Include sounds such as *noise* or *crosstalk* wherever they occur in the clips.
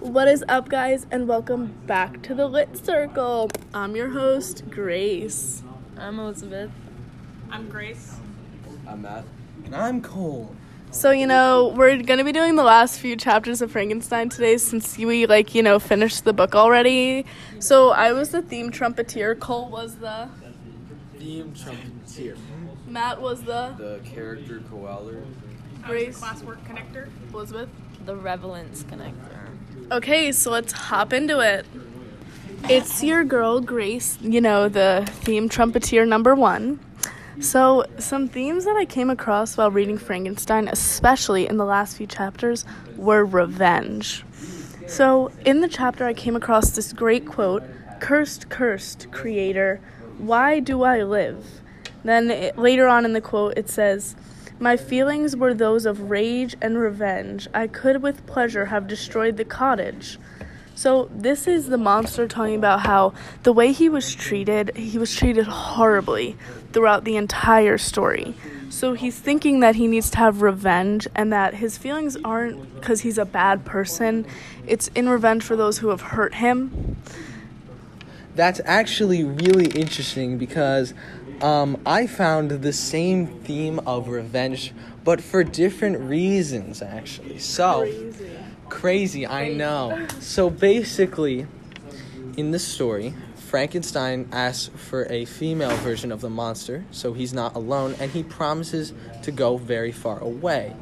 What is up, guys, and welcome back to the Lit Circle. I'm your host, Grace. I'm Elizabeth. I'm Grace. I'm Matt. And I'm Cole. So, you know, we're gonna be doing the last few chapters of Frankenstein today since we, like, you know, finished the book already. So, I was the theme trumpeter, Cole was the. Theme trumpeter. Matt was the. The character koaler. Grace. I was the classwork connector. Elizabeth. The Revelance Connector. Okay, so let's hop into it. It's your girl, Grace, you know, the theme trumpeter number one. So, some themes that I came across while reading Frankenstein, especially in the last few chapters, were revenge. So, in the chapter, I came across this great quote Cursed, cursed, Creator, why do I live? Then it, later on in the quote, it says, My feelings were those of rage and revenge. I could with pleasure have destroyed the cottage. So, this is the monster talking about how the way he was treated, he was treated horribly throughout the entire story. So, he's thinking that he needs to have revenge and that his feelings aren't because he's a bad person, it's in revenge for those who have hurt him. That's actually really interesting because um, I found the same theme of revenge, but for different reasons, actually. So, crazy, I know. So, basically, in this story, Frankenstein asks for a female version of the monster, so he's not alone, and he promises to go very far away.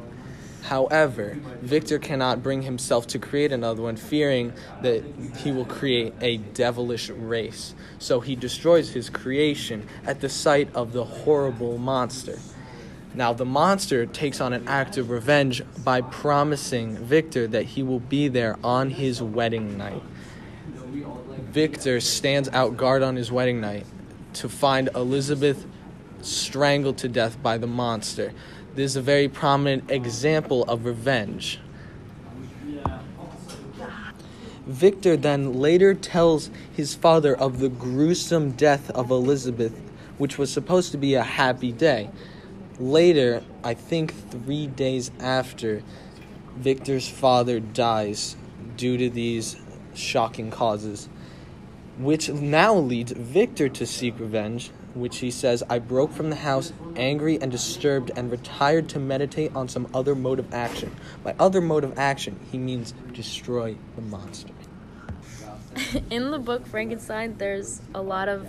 However, Victor cannot bring himself to create another one, fearing that he will create a devilish race. So he destroys his creation at the sight of the horrible monster. Now, the monster takes on an act of revenge by promising Victor that he will be there on his wedding night. Victor stands out guard on his wedding night to find Elizabeth strangled to death by the monster. This is a very prominent example of revenge. Victor then later tells his father of the gruesome death of Elizabeth, which was supposed to be a happy day. Later, I think three days after, Victor's father dies due to these shocking causes, which now leads Victor to seek revenge, which he says, I broke from the house angry and disturbed and retired to meditate on some other mode of action. By other mode of action, he means destroy the monster. *laughs* in the book Frankenstein, there's a lot of.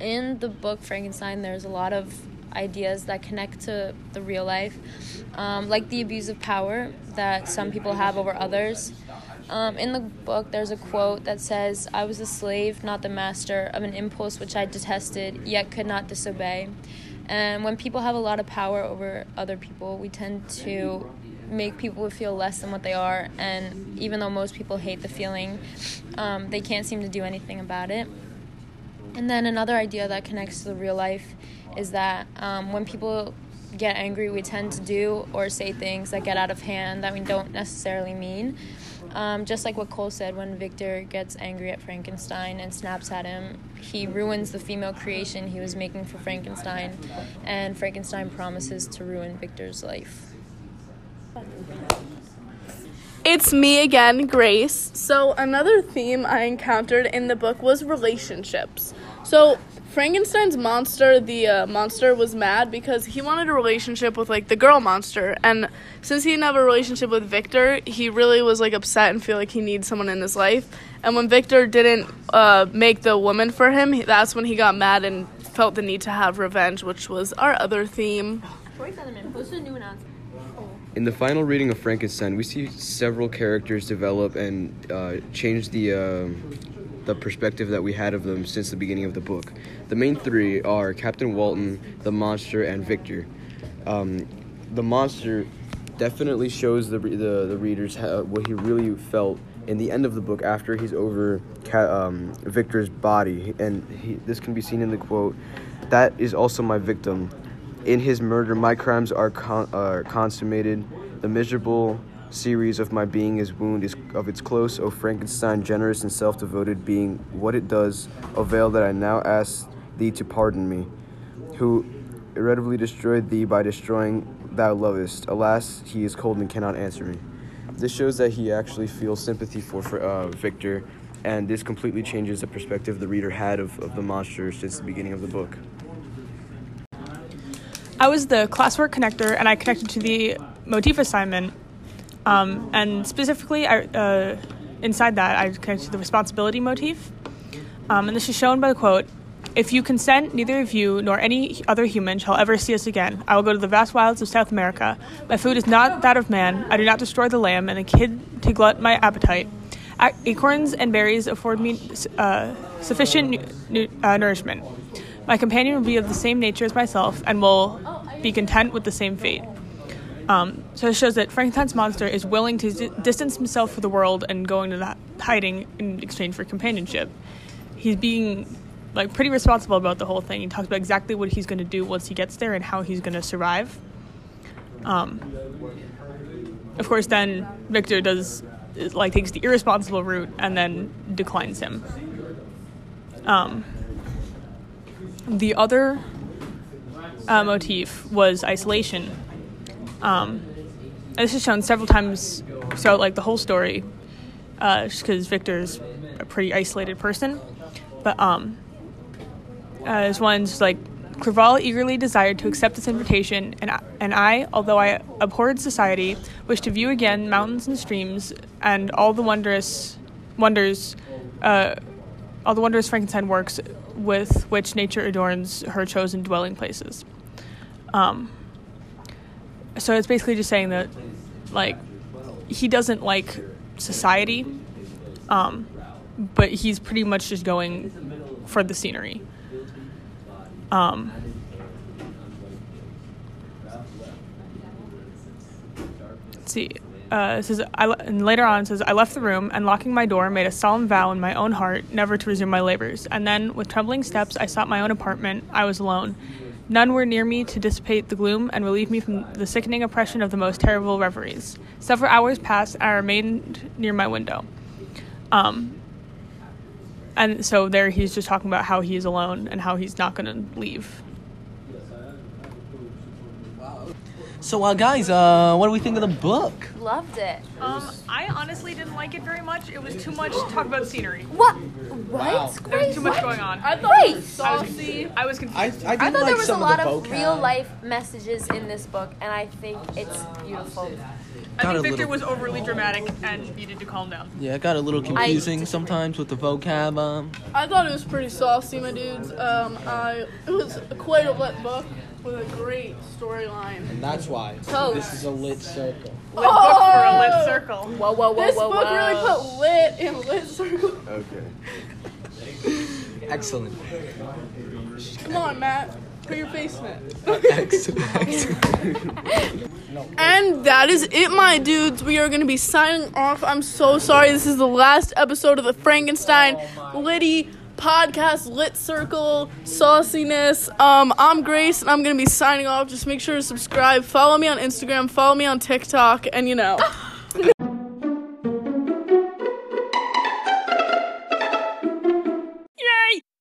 In the book Frankenstein, there's a lot of ideas that connect to the real life, um, like the abuse of power that some people have over others. Um, in the book, there's a quote that says, I was a slave, not the master, of an impulse which I detested, yet could not disobey. And when people have a lot of power over other people, we tend to make people feel less than what they are. And even though most people hate the feeling, um, they can't seem to do anything about it. And then another idea that connects to the real life is that um, when people get angry, we tend to do or say things that get out of hand that we don't necessarily mean. Um, just like what Cole said, when Victor gets angry at Frankenstein and snaps at him, he ruins the female creation he was making for Frankenstein, and Frankenstein promises to ruin Victor's life. It's me again, Grace. So, another theme I encountered in the book was relationships. So, Frankenstein's monster, the uh, monster, was mad because he wanted a relationship with like the girl monster, and since he didn't have a relationship with Victor, he really was like upset and feel like he needs someone in his life. And when Victor didn't uh, make the woman for him, that's when he got mad and felt the need to have revenge, which was our other theme. In the final reading of Frankenstein, we see several characters develop and uh, change the uh, the perspective that we had of them since the beginning of the book. The main three are Captain Walton, the monster, and Victor. Um, the monster definitely shows the the, the readers what he really felt in the end of the book after he's over um, Victor's body, and he, this can be seen in the quote. That is also my victim. In his murder, my crimes are, con- are consummated. The miserable series of my being is wound is of its close, O Frankenstein, generous and self-devoted being, what it does, avail that I now ask thee to pardon me, who irretrievably destroyed thee by destroying thou lovest. Alas, he is cold and cannot answer me. this shows that he actually feels sympathy for, for uh, Victor, and this completely changes the perspective the reader had of, of the monster since the beginning of the book. I was the classwork connector, and I connected to the motif assignment. Um, and specifically, I, uh, inside that, I connect to the responsibility motif. Um, and this is shown by the quote If you consent, neither of you nor any other human shall ever see us again. I will go to the vast wilds of South America. My food is not that of man. I do not destroy the lamb and the kid to glut my appetite. Acorns and berries afford me uh, sufficient nu- uh, nourishment. My companion will be of the same nature as myself and will be content with the same fate. Um, so it shows that Frankenstein's monster is willing to di- distance himself from the world and going to that hiding in exchange for companionship. He's being like pretty responsible about the whole thing. He talks about exactly what he's going to do once he gets there and how he's going to survive. Um, of course, then Victor does like takes the irresponsible route and then declines him. Um, the other uh, motif was isolation. Um, this is shown several times throughout like the whole story, uh, just because Victor's a pretty isolated person. But um, uh, this one's like Clerval eagerly desired to accept this invitation, and I, and I, although I abhorred society, wished to view again mountains and streams and all the wondrous wonders, uh, all the wondrous Frankenstein works with which nature adorns her chosen dwelling places. Um, so it's basically just saying that, like, he doesn't like society, um, but he's pretty much just going for the scenery. Um, see. Uh, says, I, and later on says, I left the room and locking my door made a solemn vow in my own heart never to resume my labors. And then, with trembling steps, I sought my own apartment. I was alone. None were near me to dissipate the gloom and relieve me from the sickening oppression of the most terrible reveries. Several hours passed, and I remained near my window. Um, and so there he's just talking about how he is alone and how he's not going to leave. So, uh, guys, uh, what do we think of the book? Loved it. Um, I honestly didn't like it very much. It was too much talk about scenery. What? What? There was too much going on. I thought Wait. it was saucy. I was confused. I, I, did I thought like there was a lot of of, real life messages in this book, and I think it's beautiful. I got think Victor little- was overly dramatic and needed to calm down. Yeah, it got a little confusing sometimes with the vocab. Um, I thought it was pretty saucy, my dudes. Um, I it was quite a lit book with a great storyline. and that's why Toast. this is a lit circle. Lit book for a oh! lit circle. Whoa, whoa, whoa, This whoa, book whoa. really put lit in lit circle. Okay. Excellent. Come on, Matt. Put your face in it. Excellent. *laughs* And that is it, my dudes. We are going to be signing off. I'm so sorry. This is the last episode of the Frankenstein Liddy podcast, Lit Circle, Sauciness. Um, I'm Grace, and I'm to be signing off. Just make sure to subscribe. Follow me on Instagram. Follow me on TikTok. And, you know, *laughs*